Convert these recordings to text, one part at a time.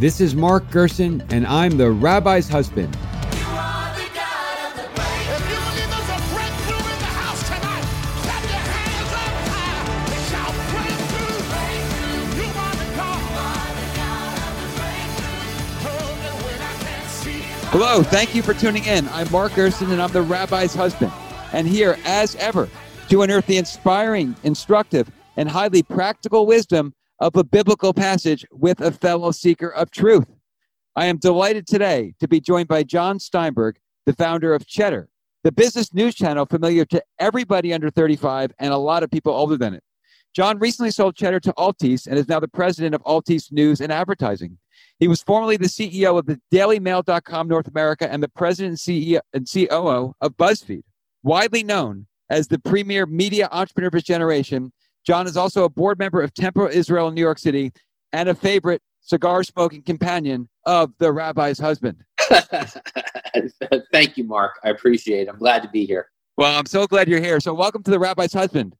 This is Mark Gerson, and I'm the rabbi's husband. Hello, thank you for tuning in. I'm Mark Gerson, and I'm the rabbi's husband. And here, as ever, to unearth the inspiring, instructive, and highly practical wisdom of a biblical passage with a fellow seeker of truth. I am delighted today to be joined by Jon Steinberg, the founder of Cheddar, the business news channel familiar to everybody under 35 and a lot of people older than it. Jon recently sold Cheddar to Altice and is now the president of Altice News and Advertising. He was formerly the CEO of the DailyMail.com North America and the president and, CEO, and COO of BuzzFeed. Widely known as the premier media entrepreneur of his generation, Jon is also a board member of Temple Israel in New York City and a favorite cigar smoking companion of the rabbi's husband. Thank you, Mark. I appreciate it. I'm glad to be here. Well, I'm so glad you're here. So, welcome to the rabbi's husband.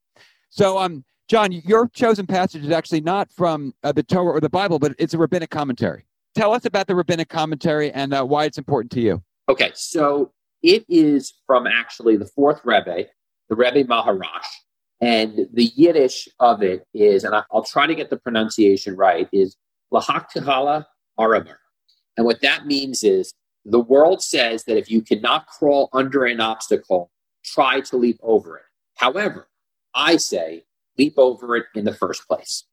So, um, Jon, your chosen passage is actually not from uh, the Torah or the Bible, but it's a rabbinic commentary. Tell us about the rabbinic commentary and uh, why it's important to you. Okay, so it is from actually the fourth Rebbe, the Rebbe Maharash, and the Yiddish of it is, and I, will try to get the pronunciation right, is Lahaktihala Araber. And what that means is the world says that if you cannot crawl under an obstacle, try to leap over it. However, I say leap over it in the first place.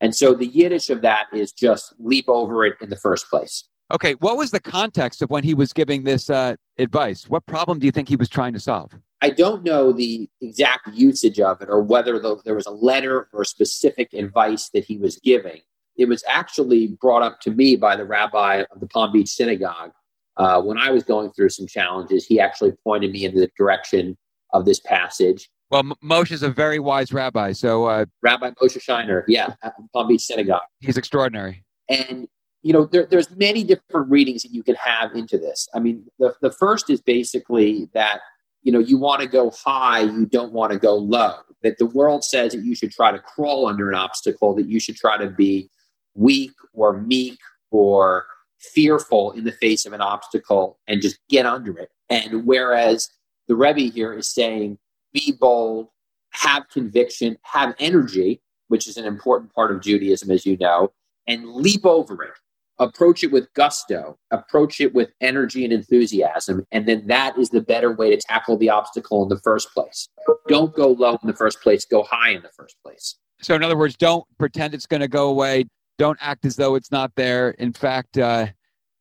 And so the Yiddish of that is just leap over it in the first place. Okay, what was the context of when he was giving this uh, advice? What problem do you think he was trying to solve? I don't know the exact usage of it or whether the, there was a letter or specific advice that he was giving. It was actually brought up to me by the rabbi of the Palm Beach Synagogue. Uh, when I was going through some challenges, he actually pointed me in the direction of this passage. Well, Moshe is a very wise rabbi. So, uh, Rabbi Moshe Scheiner, yeah, Palm Beach Synagogue. He's extraordinary. And you know, there, there's many different readings that you can have into this. I mean, the, the first is basically that you know, you want to go high, you don't want to go low. That the world says that you should try to crawl under an obstacle, that you should try to be weak or meek or fearful in the face of an obstacle and just get under it. And whereas the Rebbe here is saying, be bold, have conviction, have energy, which is an important part of Judaism, as you know, and leap over it approach it with gusto, approach it with energy and enthusiasm, and then that is the better way to tackle the obstacle in the first place. Don't go low in the first place, go high in the first place. So, in other words, don't pretend it's going to go away. Don't act as though it's not there. In fact, uh,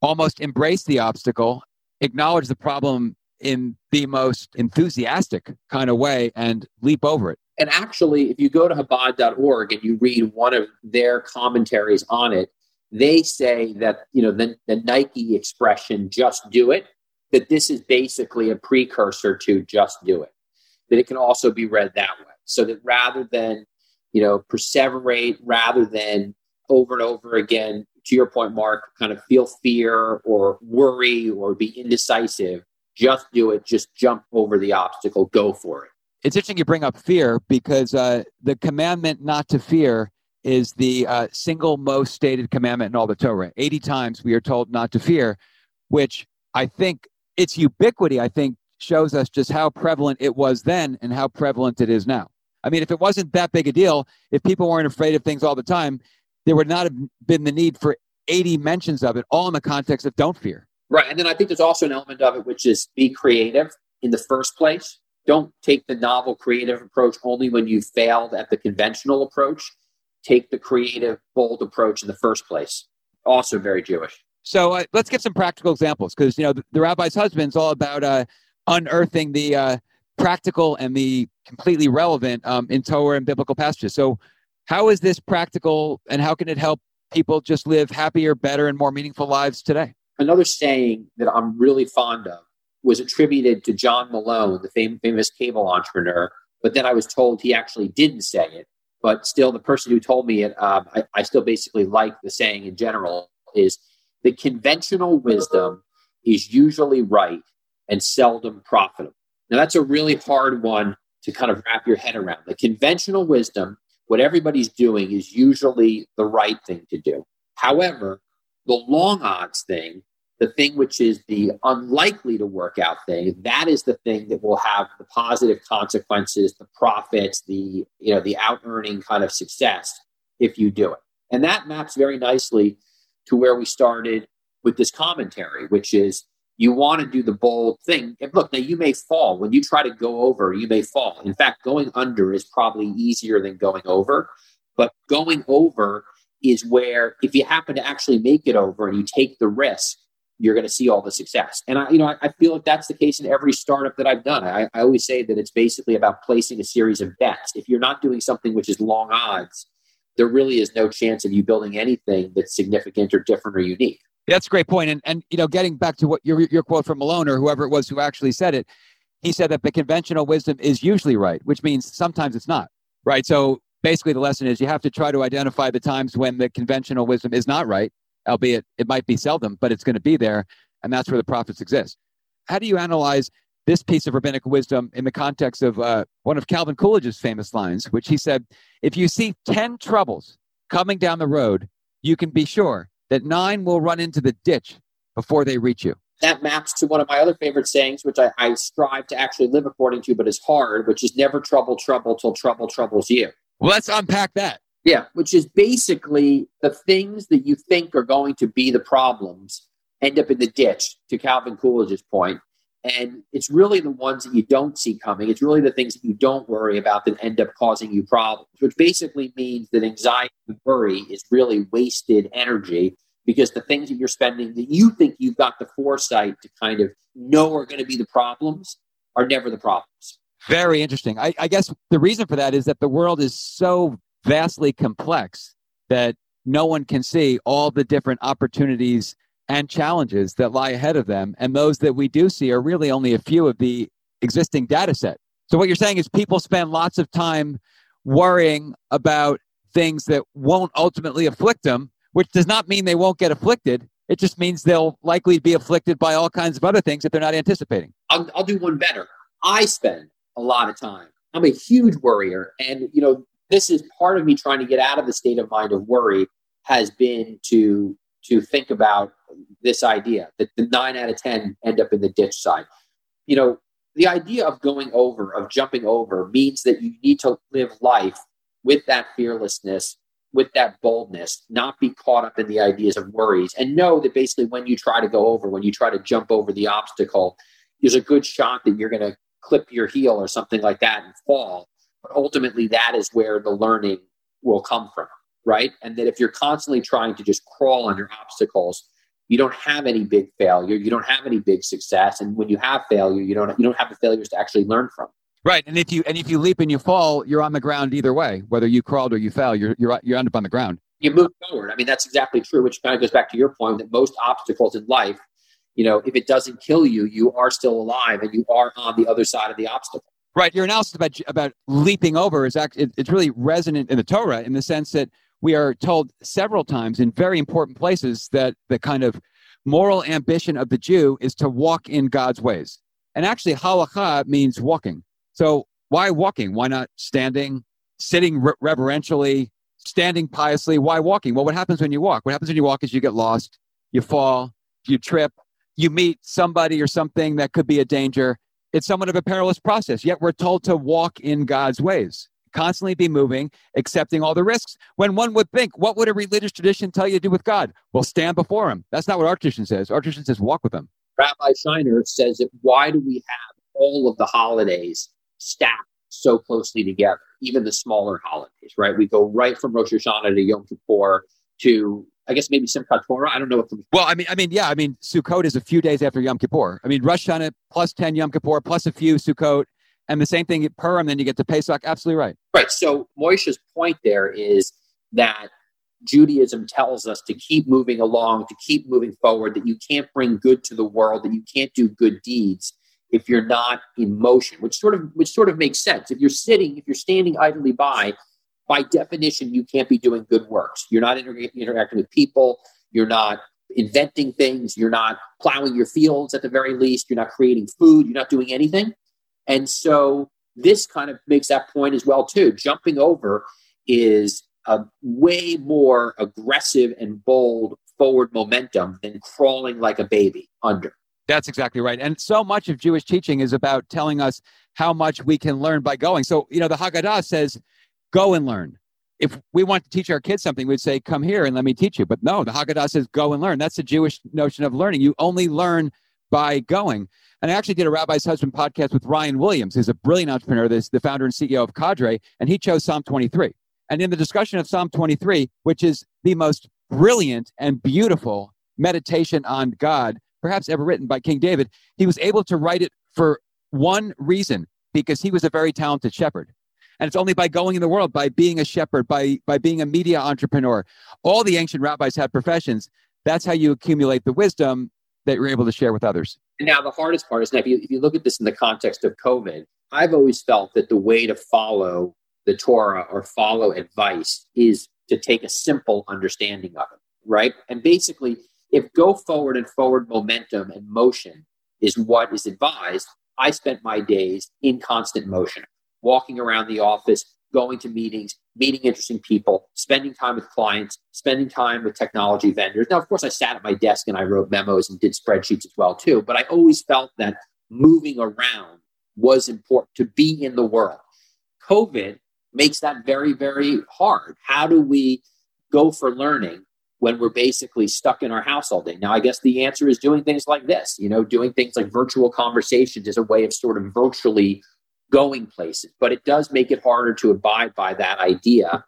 almost embrace the obstacle, acknowledge the problem in the most enthusiastic kind of way, and leap over it. And actually, if you go to Chabad.org and you read one of their commentaries on it, they say that you know the, the nike expression just do it that this is basically a precursor to just do it that it can also be read that way. So that rather than you know perseverate rather than over and over again to your point mark kind of feel fear or worry or be indecisive just do it just jump over the obstacle go for it. It's interesting you bring up fear because uh, the commandment not to fear is the uh, single most stated commandment in all the Torah. 80 times we are told not to fear, which I think its ubiquity, I think, shows us just how prevalent it was then and how prevalent it is now. I mean, if it wasn't that big a deal, if people weren't afraid of things all the time, there would not have been the need for 80 mentions of it, all in the context of don't fear. Right. And then I think there's also an element of it, which is be creative in the first place. Don't take the novel creative approach only when you failed at the conventional approach take the creative, bold approach in the first place. Also very Jewish. So uh, let's get some practical examples because you know the, the, rabbi's husband's all about uh, unearthing the uh, practical and the completely relevant um, in Torah and biblical passages. So how is this practical, and how can it help people just live happier, better, and more meaningful lives today? Another saying that I'm really fond of was attributed to John Malone, the famous cable entrepreneur. But then I was told he actually didn't say it but still the person who told me it um, I, I, still basically like the saying in general is the conventional wisdom is usually right and seldom profitable. Now that's a really hard one to kind of wrap your head around. The conventional wisdom what everybody's doing is usually the right thing to do. However The long odds thing, the thing which is the unlikely to work out thing, that is the thing that will have the positive consequences, the profits, the you know the out earning kind of success if you do it. And that maps very nicely to where we started with this commentary, which is you want to do the bold thing. And look, now you may fall. When you try to go over, you may fall. In fact, going under is probably easier than going over. But going over is where, if you happen to actually make it over and you take the risk, you're going to see all the success. And I, you know, I, I feel like that's the case in every startup that I've done. I, I always say that it's basically about placing a series of bets. If you're not doing something which is long odds, there really is no chance of you building anything that's significant or different or unique. That's a great point. And and you know, getting back to what your your quote from Malone or whoever it was who actually said it, he said that the conventional wisdom is usually right, which means sometimes it's not. Right. So basically the lesson is you have to try to identify the times when the conventional wisdom is not right, albeit it might be seldom, but it's going to be there. And that's where the profits exist. How do you analyze this piece of rabbinic wisdom in the context of uh, one of Calvin Coolidge's famous lines, which he said, If you see 10 troubles coming down the road, you can be sure that nine will run into the ditch before they reach you. That maps to one of my other favorite sayings, which I, I strive to actually live according to, but is hard, which is never trouble trouble till trouble troubles you. Well, let's unpack that. Yeah, which is basically the things that you think are going to be the problems end up in the ditch, to Calvin Coolidge's point. And it's really the ones that you don't see coming. It's really the things that you don't worry about that end up causing you problems, which basically means that anxiety and worry is really wasted energy because the things that you're spending that you think you've got the foresight to kind of know are going to be the problems are never the problems. Very interesting. I, I guess the reason for that is that the world is so vastly complex that no one can see all the different opportunities and challenges that lie ahead of them. And those that we do see are really only a few of the existing data set. So, what you're saying is people spend lots of time worrying about things that won't ultimately afflict them, which does not mean they won't get afflicted. It just means they'll likely be afflicted by all kinds of other things that they're not anticipating. I'll, I'll do one better. I spend a lot of time. I'm a huge worrier. And, you know, this is part of me trying to get out of the state of mind of worry has been to to think about this idea that the nine out of 10 end up in the ditch side. You know, the idea of going over, of jumping over, means that you need to live life with that fearlessness, with that boldness, not be caught up in the ideas of worries, and know that basically when you try to go over, when you try to jump over the obstacle, there's a good shot that you're going to clip your heel or something like that and fall. But ultimately, that is where the learning will come from right? And that if you're constantly trying to just crawl under obstacles, you don't have any big failure, you don't have any big success, and when you have failure, you don't you don't have the failures to actually learn from. Right, and if you and if you leap and you fall, you're on the ground either way. Whether you crawled or you fell, you're you're you end up on the ground. You move forward. I mean, that's exactly true. Which kind of goes back to your point that most obstacles in life, you know, if it doesn't kill you, you are still alive and you are on the other side of the obstacle. Right. Your analysis about about leaping over is actually it's really resonant in the Torah in the sense that we are told several times in very important places that the kind of moral ambition of the Jew is to walk in God's ways. And actually, halacha means walking. So why walking? Why not standing, sitting re- reverentially, standing piously? Why walking? Well, what happens when you walk? What happens when you walk is you get lost, you fall, you trip, you meet somebody or something that could be a danger. It's somewhat of a perilous process, yet we're told to walk in God's ways constantly be moving, accepting all the risks. When one would think, what would a religious tradition tell you to do with God? Well, stand before him. That's not what our tradition says. Our tradition says, walk with him. Rabbi Scheiner says that why do we have all of the holidays stacked so closely together, even the smaller holidays, right? We go right from Rosh Hashanah to Yom Kippur to I guess maybe Simchat Torah. I don't know what. The- well, I mean, I mean, yeah, I mean, Sukkot is a few days after Yom Kippur. I mean, Rosh Hashanah plus ten Yom Kippur plus a few Sukkot, and the same thing at Purim, then you get to Pesach. Absolutely right. Right. So Moishe's point there is that Judaism tells us to keep moving along, to keep moving forward, that you can't bring good to the world, that you can't do good deeds if you're not in motion, which sort of which sort of makes sense. If you're sitting, if you're standing idly by, by definition, you can't be doing good works. You're not inter- interacting with people. You're not inventing things. You're not plowing your fields at the very least. You're not creating food. You're not doing anything. And so this kind of makes that point as well too. Jumping over is a way more aggressive and bold forward momentum than crawling like a baby under. That's exactly right. And so much of Jewish teaching is about telling us how much we can learn by going. So, you know, the Haggadah says, go and learn. If we want to teach our kids something, we'd say, come here and let me teach you. But no, the Haggadah says, go and learn. That's the Jewish notion of learning. You only learn by going. And I actually did a Rabbi's Husband podcast with Ryan Williams, who's a brilliant entrepreneur, this the founder and CEO of Cadre, and he chose Psalm 23. And in the discussion of Psalm 23, which is the most brilliant and beautiful meditation on God perhaps ever written by King David, he was able to write it for one reason because he was a very talented shepherd. And it's only by going in the world, by being a shepherd, by, by being a media entrepreneur. All the ancient rabbis had professions. That's how you accumulate the wisdom that you're able to share with others. And now the hardest part is now if you, if you look at this in the context of COVID, I've always felt that the way to follow the Torah or follow advice is to take a simple understanding of it, right? And basically, if go forward and forward momentum and motion is what is advised, I spent my days in constant motion, walking around the office, going to meetings, meeting interesting people, spending time with clients, spending time with technology vendors. Now, of course, I sat at my desk and I wrote memos and did spreadsheets as well too, but I always felt that moving around was important to be in the world. COVID makes that very, very hard. How do we go for learning when we're basically stuck in our house all day? Now, I guess the answer is doing things like this, you know, doing things like virtual conversations is a way of sort of virtually going places, but it does make it harder to abide by that idea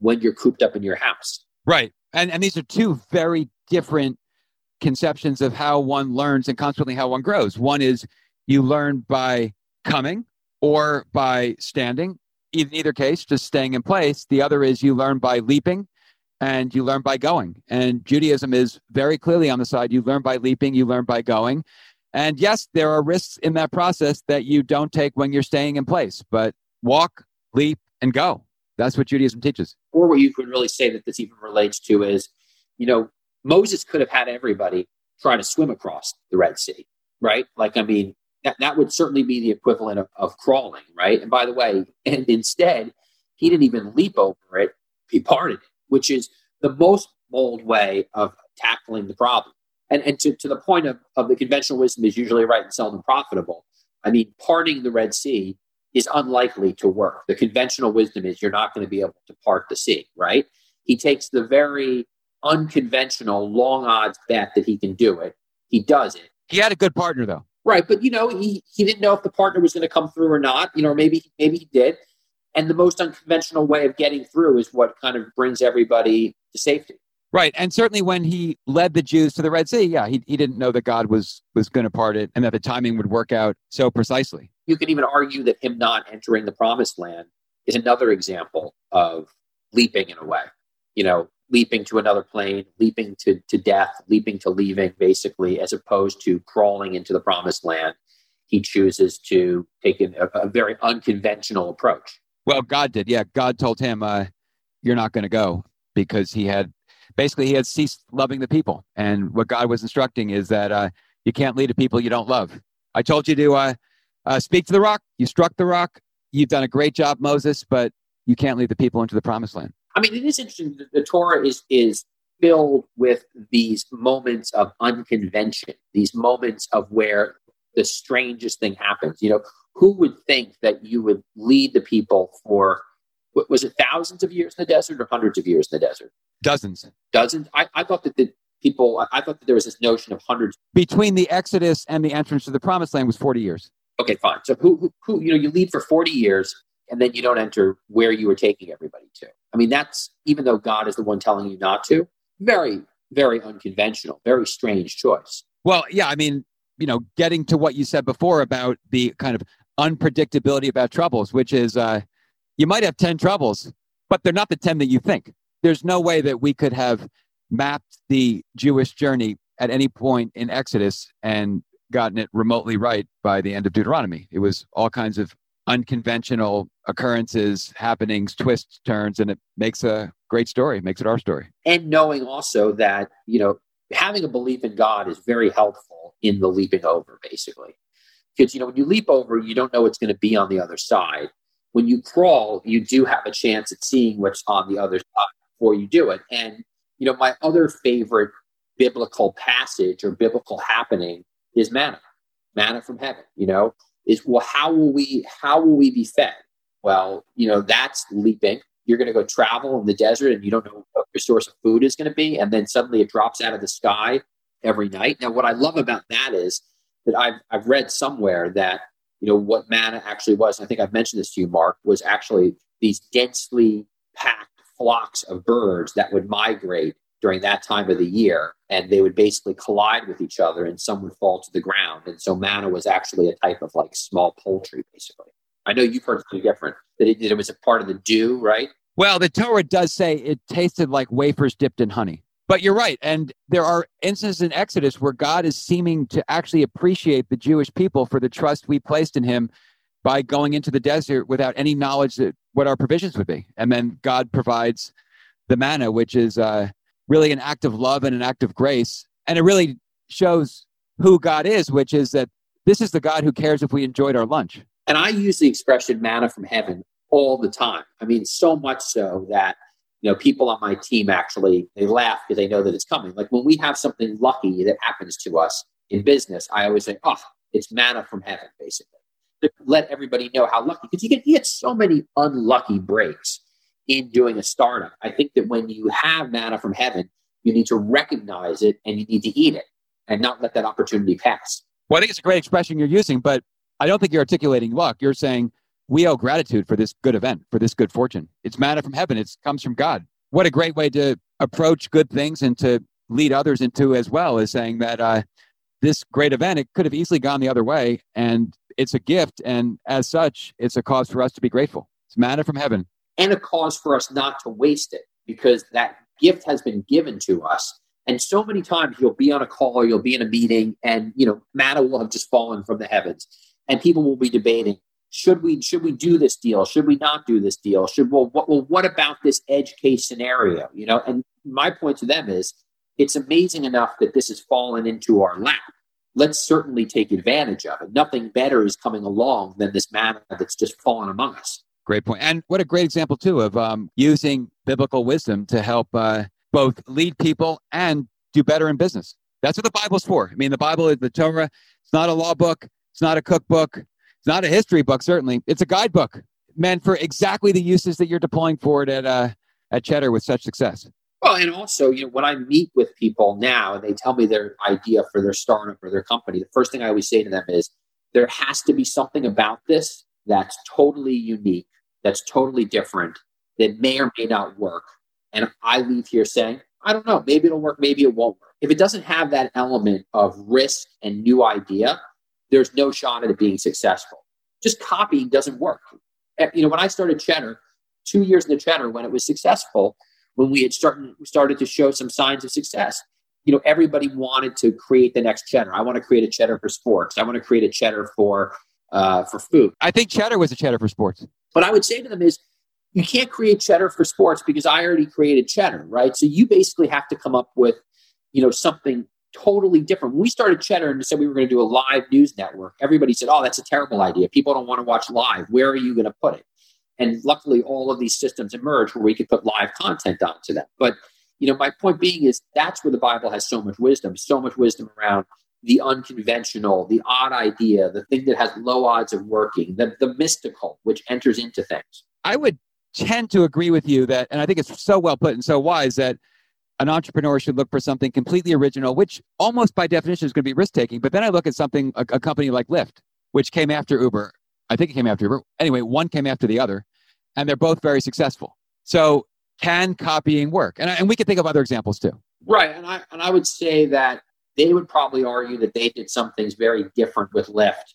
when you're cooped up in your house. Right. And, and these are two very different conceptions of how one learns and consequently how one grows. One is you learn by coming or by standing, in either case, just staying in place. The other is you learn by leaping and you learn by going. And Judaism is very clearly on the side you learn by leaping, you learn by going. And yes, there are risks in that process that you don't take when you're staying in place, but walk, leap, and go. That's what Judaism teaches. Or what you could really say that this even relates to is, you know, Moses could have had everybody try to swim across the Red Sea, right? Like, I mean, that, that would certainly be the equivalent of, of crawling, right? And by the way, and instead, he didn't even leap over it, he parted it, which is the most bold way of tackling the problem. And, and to, to the point of, of the conventional wisdom is usually right and seldom profitable. I mean, parting the Red Sea is unlikely to work. The conventional wisdom is you're not going to be able to part the sea, right? He takes the very unconventional, long odds bet that he can do it. He does it. He had a good partner, though. Right, but you know, he he didn't know if the partner was going to come through or not. You know, maybe maybe he did. And the most unconventional way of getting through is what kind of brings everybody to safety. Right, and certainly when he led the Jews to the Red Sea, yeah, he, he didn't know that God was was going to part it, and that the timing would work out so precisely. You can even argue that him not entering the Promised Land is another example of leaping in a way. You know, leaping to another plane, leaping to, to death, leaping to leaving, basically, as opposed to crawling into the Promised Land. He chooses to take a, a very unconventional approach. Well, God did. Yeah, God told him, uh, "You're not going to go," because he had basically he had ceased loving the people. And what God was instructing is that uh, you can't lead a people you don't love. I told you to uh, uh, speak to the rock. You struck the rock. You've done a great job, Moses, but you can't lead the people into the promised land. I mean, it is interesting. The Torah is is filled with these moments of unconvention, these moments of where the strangest thing happens. You know, who would think that you would lead the people for was it thousands of years in the desert or hundreds of years in the desert? Dozens. Dozens. I, I thought that the people. I thought that there was this notion of hundreds between the Exodus and the entrance to the Promised Land was forty years. Okay, fine. So who, who, who you know, you lead for forty years, and then you don't enter where you were taking everybody to. I mean, that's even though God is the one telling you not to. Very, very unconventional. Very strange choice. Well, yeah. I mean, you know, getting to what you said before about the kind of unpredictability about troubles, which is. uh you might have 10 troubles, but they're not the 10 that you think. There's no way that we could have mapped the Jewish journey at any point in Exodus and gotten it remotely right by the end of Deuteronomy. It was all kinds of unconventional occurrences, happenings, twists, turns, and it makes a great story, makes it our story. And knowing also that, you know, having a belief in God is very helpful in the leaping over, basically. Because, you know, when you leap over, you don't know what's going to be on the other side when you crawl, you do have a chance at seeing what's on the other side before you do it. And, you know, my other favorite biblical passage or biblical happening is manna, manna from heaven. You know, is well, how will we how will we be fed? Well, you know, that's leaping. You're going to go travel in the desert and you don't know what your source of food is going to be, and then suddenly it drops out of the sky every night. Now, what I love about that is that I've I've read somewhere that you know what manna actually was. I think I've mentioned this to you, Mark, was actually these densely packed flocks of birds that would migrate during that time of the year and they would basically collide with each other and some would fall to the ground. And so manna was actually a type of like small poultry basically. I know you've heard something different that it, it was a part of the dew right? Well the torah does say it tasted like wafers dipped in honey but you're right and there are instances in exodus where god is seeming to actually appreciate the jewish people for the trust we placed in him by going into the desert without any knowledge that what our provisions would be. And then God provides the manna, which is uh, really an act of love and an act of grace. And it really shows who God is, which is that this is the God who cares if we enjoyed our lunch. And I use the expression manna from heaven all the time. I mean, so much so that you know people on my team actually they laugh because they know that it's coming. Like when we have something lucky that happens to us in business, I always say, "Oh, it's manna from heaven," basically to let everybody know how lucky because you get you get so many unlucky breaks in doing a startup. I think that when you have manna from heaven, you need to recognize it and you need to eat it and not let that opportunity pass. Well, I think it's a great expression you're using, but I don't think you're articulating luck. You're saying we owe gratitude for this good event, for this good fortune. It's manna from heaven. It comes from God. What a great way to approach good things and to lead others into as well is saying that uh, this great event, it could have easily gone the other way. And it's a gift. And as such, it's a cause for us to be grateful. It's manna from heaven. And a cause for us not to waste it because that gift has been given to us. And so many times you'll be on a call you'll be in a meeting and, you know, manna will have just fallen from the heavens and people will be debating, should we, should we do this deal? Should we not do this deal? Should, well, what, well, what about this edge case scenario? You know, and my point to them is it's amazing enough that this has fallen into our lap let's certainly take advantage of it. Nothing better is coming along than this manna that's just fallen among us. Great. And what a great example, too, of um, using biblical wisdom to help uh, both lead people and do better in business. That's what the Bible's for. I mean, the Bible is the Torah. It's not a law book. It's not a cookbook. It's not a history book, certainly. It's a guidebook meant for exactly the uses that you're deploying for it at, uh, at Cheddar with such success. Well, and also, you know, when I meet with people now and they tell me their idea for their startup or their company, the first thing I always say to them is there has to be something about this that's totally unique, that's totally different, that may or may not work. And I leave here saying, I don't know, maybe it'll work, maybe it won't work. If it doesn't have that element of risk and new idea, there's no shot at it being successful. Just copying doesn't work. Eh, you know, when I started Cheddar, two years in the Cheddar, when it was successful, when we had started started to show some signs of success. You know, everybody wanted to create the next cheddar. I want to create a cheddar for sports. I want to create a cheddar for uh, for food. I think cheddar was a cheddar for sports. What I would say to them is, you can't create cheddar for sports because I already created cheddar, right? So you basically have to come up with, you know, something totally different. When we started Cheddar and said we were going to do a live news network, everybody said, "Oh, that's a terrible idea. People don't want to watch live. Where are you going to put it?" And luckily, all of these systems emerged where we could put live content onto them. But you know, my point being is that's where the Bible has so much wisdom, so much wisdom around the unconventional, the odd idea, the thing that has low odds of working, the, the mystical, which enters into things. I would tend to agree with you that, and I think it's so well put and so wise that an entrepreneur should look for something completely original, which almost by definition is going to be risk taking. But then I look at something, a, a company like Lyft, which came after Uber. I think it came after Uber. Anyway, one came after the other and they're both very successful. So can copying work? And, and we can think of other examples too. Right. And I, and I would say that they would probably argue that they did some things very different with Lyft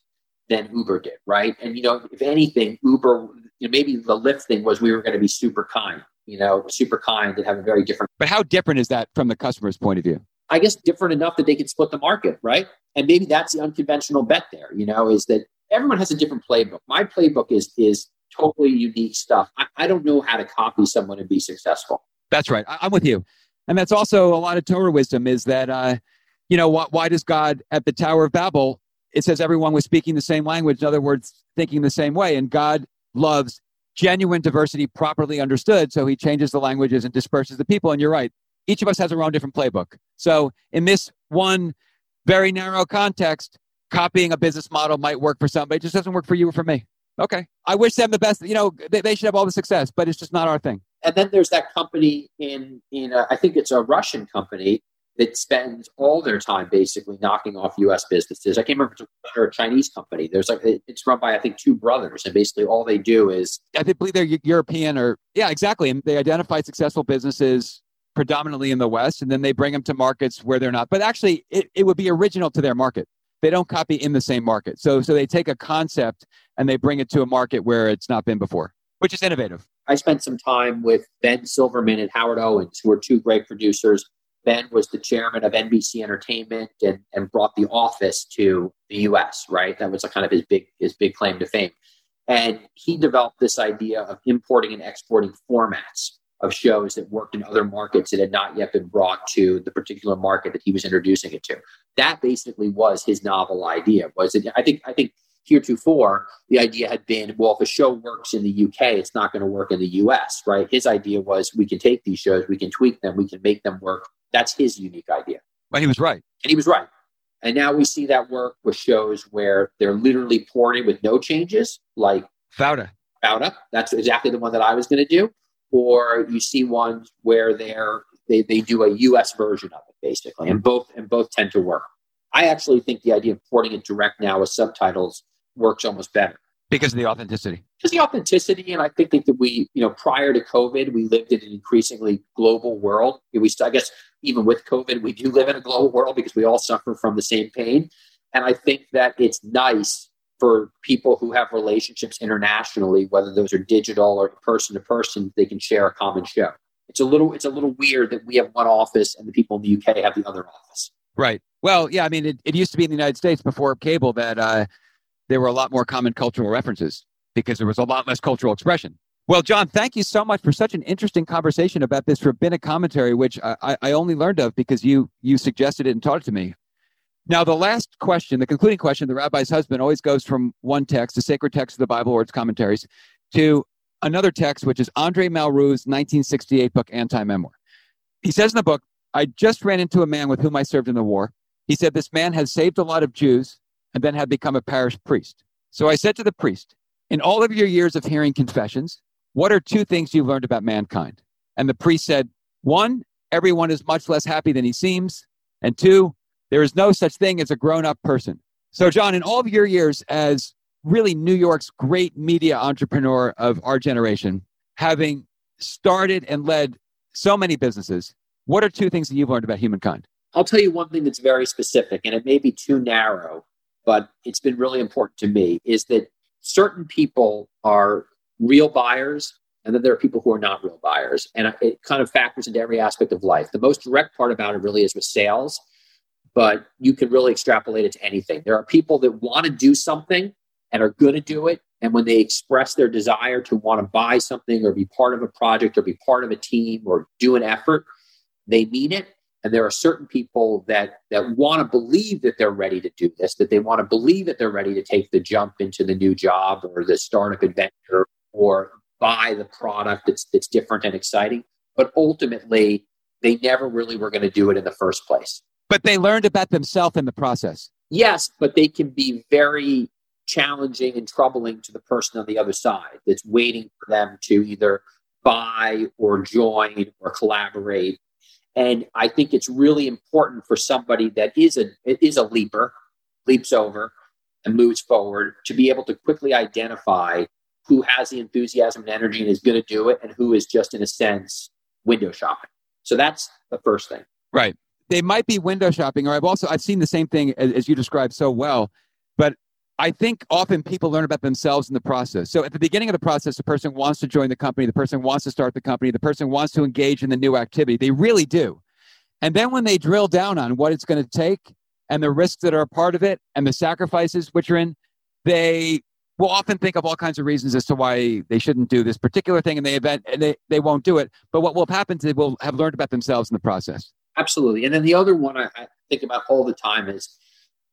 than Uber did. Right. And, you know, if anything, Uber, you know, maybe the Lyft thing was we were going to be super kind, you know, super kind and have a very different. But how different is that from the customer's point of view? I guess different enough that they can split the market, right? And maybe that's the unconventional bet there, you know, is that everyone has a different playbook. My playbook is is totally unique stuff. I, I don't know how to copy someone and be successful. That's right. I, am with you. And that's also a lot of Torah wisdom is that, uh, you know, why, why does God at the Tower of Babel, it says everyone was speaking the same language, in other words, thinking the same way. And God loves genuine diversity properly understood. So he changes the languages and disperses the people. And you're right. each of us has our own different playbook. So in this one very narrow context, copying a business model might work for somebody. It just doesn't work for you or for me. Okay. I wish them the best. You know, they, they should have all the success, but it's just not our thing. And then there's that company in in a, I think it's a Russian company that spends all their time basically knocking off U.S. businesses. I can't remember if it's a Chinese company. There's like it's run by I think two brothers, and basically all they do is I believe they're European or yeah, exactly. And they identify successful businesses predominantly in the West, and then they bring them to markets where they're not. But actually, it, it would be original to their market. They don't copy in the same market. So so they take a concept and they bring it to a market where it's not been before, which is innovative. I spent some time with Ben Silverman and Howard Owens, who are two great producers Ben was the chairman of NBC Entertainment and, and brought The Office to the U.S. Right, that was kind of his big his big claim to fame. And he developed this idea of importing and exporting formats of shows that worked in other markets that had not yet been brought to the particular market that he was introducing it to. That basically was his novel idea. Was it? I think. I think heretofore the idea had been, well, if a show works in the UK, it's not going to work in the US. Right? His idea was we can take these shows, we can tweak them, we can make them work that's his unique idea. Well, he was right. And he was right. And now we see that work with shows where they're literally pouring with no changes, like Fauda. Fauda. That's exactly the one that I was going to do. Or you see ones where they're they, they do a US version of it, basically. And both and both tend to work. I actually think the idea of porting it direct now with subtitles works almost better because of the authenticity. Just the authenticity and i think that we you know prior to covid we lived in an increasingly global world. We i guess even with covid we do live in a global world because we all suffer from the same pain. And i think that it's nice for people who have relationships internationally whether those are digital or person to person they can share a common show. It's a little it's a little weird that we have one office and the people in the uk have the other office. Right. Well yeah i mean it, it used to be in the united states before cable that uh there were a lot more common cultural references because there was a lot less cultural expression. Well, Jon, thank you so much for such an interesting conversation about this rabbinic commentary, which I, I only learned of because you you suggested it and taught it to me. Now, the last question, the concluding question, the rabbi's husband always goes from one text, the sacred text of the Bible or its commentaries, to another text, which is Andre Malraux's 1968 book, Anti Memoir. He says in the book, I just ran into a man with whom I served in the war. He said, This man has saved a lot of Jews and then had become a parish priest. So I said to the priest, In all of your years of hearing confessions, what are two things you've learned about mankind? And the priest said, One, everyone is much less happy than he seems. And two, there is no such thing as a grown up person. So, Jon, in all of your years as really New York's great media entrepreneur of our generation, having started and led so many businesses, what are two things that you've learned about humankind? I'll tell you one thing that's very specific, and it may be too narrow, but it's been really important to me is that certain people are real buyers and then there are people who are not real buyers. And it kind of factors into every aspect of life. The most direct part about it really is with sales but you can really extrapolate it to anything. There are people that want to do something and are going to do it and when they express their desire to want to buy something or be part of a project or be part of a team or do an effort they mean it and there are certain people that that want to believe that they're ready to do this that they want to believe that they're ready to take the jump into the new job or the startup adventure or buy the product that's that's different and exciting. But ultimately they never really were going to do it in the first place. But they learned about themselves in the process. Yes but they can be very challenging and troubling to the person on the other side that's waiting for them to either buy or join or collaborate and I think it's really important for somebody that is a is a leaper, leaps over and moves forward to be able to quickly identify who has the enthusiasm and energy and is going to do it and who is just in a sense window shopping. So that's the first thing. Right. They might be window shopping or I've also I've seen the same thing as, as you described so well, but I think often people learn about themselves in the process. So at the beginning of the process, the person wants to join the company, the person wants to start the company, the person wants to engage in the new activity. They really do. And then when they drill down on what it's going to take and the risks that are a part of it and the sacrifices which are in, they will often think of all kinds of reasons as to why they shouldn't do this particular thing and they event and they, they won't do it. But what will happen is they will have learned about themselves in the process. Absolutely. And then the other one I, I think about all the time is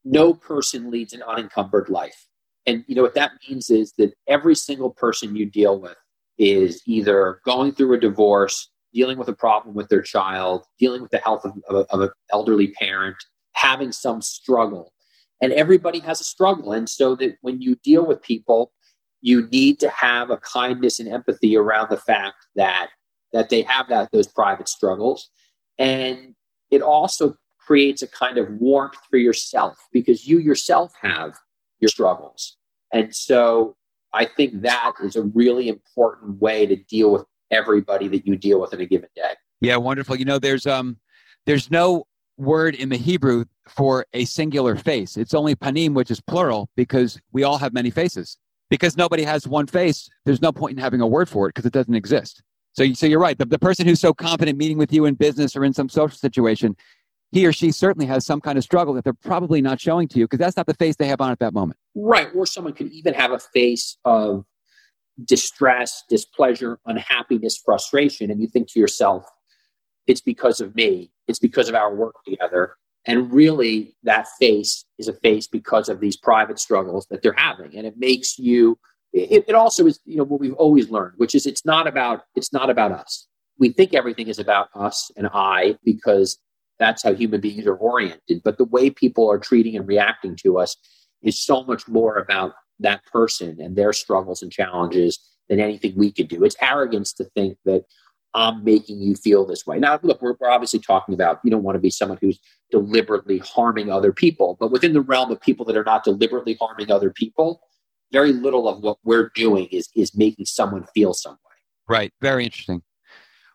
no person leads an unencumbered life. And you know what that means is that every single person you deal with is either going through a divorce, dealing with a problem with their child, dealing with the health of, of, of an elderly parent, having some struggle. And everybody has a struggle. And so that when you deal with people, you need to have a kindness and empathy around the fact that that they have that those private struggles. And it also creates a kind of warmth for yourself because you yourself have your struggles. And so I think that is a really important way to deal with everybody that you deal with in a given day. Yeah, wonderful. You know, there's um there's no word in the Hebrew for a singular face. It's only panim, which is plural, because we all have many faces. Because nobody has one face, there's no point in having a word for it because it doesn't exist. So, you, so you're right. The, the person who's so confident meeting with you in business or in some social situation, he or she certainly has some kind of struggle that they're probably not showing to you because that's not the face they have on at that moment. Right. Or someone could even have a face of distress, displeasure, unhappiness, frustration. And you think to yourself, it's because of me, it's because of our work together. And really, that face is a face because of these private struggles that they're having. And it makes you, it, it also is, you know, what we've always learned, which is it's not about, it's not about us. We think everything is about us and I because that's how human beings are oriented. But the way people are treating and reacting to us is so much more about that person and their struggles and challenges than anything we could do. It's arrogance to think that I'm making you feel this way. Now, look, we're, we're obviously talking about you don't want to be someone who's deliberately harming other people, but within the realm of people that are not deliberately harming other people, very little of what we're doing is is making someone feel some way. Right. Very interesting.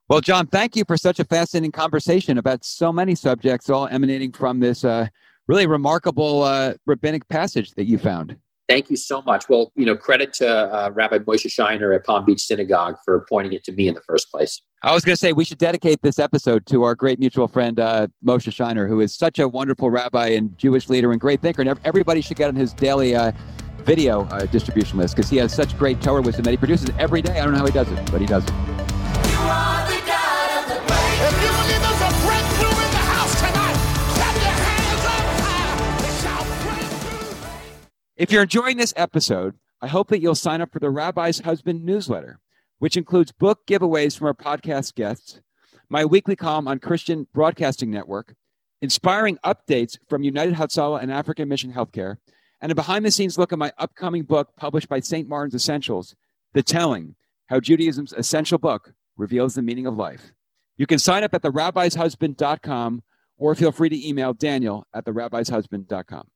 Well, Jon, thank you for such a fascinating conversation about so many subjects, all emanating from this uh, really remarkable uh, rabbinic passage that you found. Thank you so much. Well, you know, credit to uh, Rabbi Moshe Scheiner at Palm Beach Synagogue for pointing it to me in the first place. I was going to say we should dedicate this episode to our great mutual friend uh, Moshe Scheiner, who is such a wonderful rabbi and Jewish leader and great thinker. And everybody should get on his daily uh, video uh, distribution list because he has such great Torah wisdom that he produces every day. I don't know how he does it, but he does it. If you're enjoying this episode, I hope that you'll sign up for the Rabbi's Husband newsletter, which includes book giveaways from our podcast guests, my weekly column on Christian Broadcasting Network, inspiring updates from United Hatzalah and African Mission Healthcare, and a behind the scenes look at my upcoming book published by St. Martin's Essentials, The Telling How Judaism's Essential Book Reveals the Meaning of Life. You can sign up at therabbishusband.com or feel free to email Daniel at therabbishusband.com.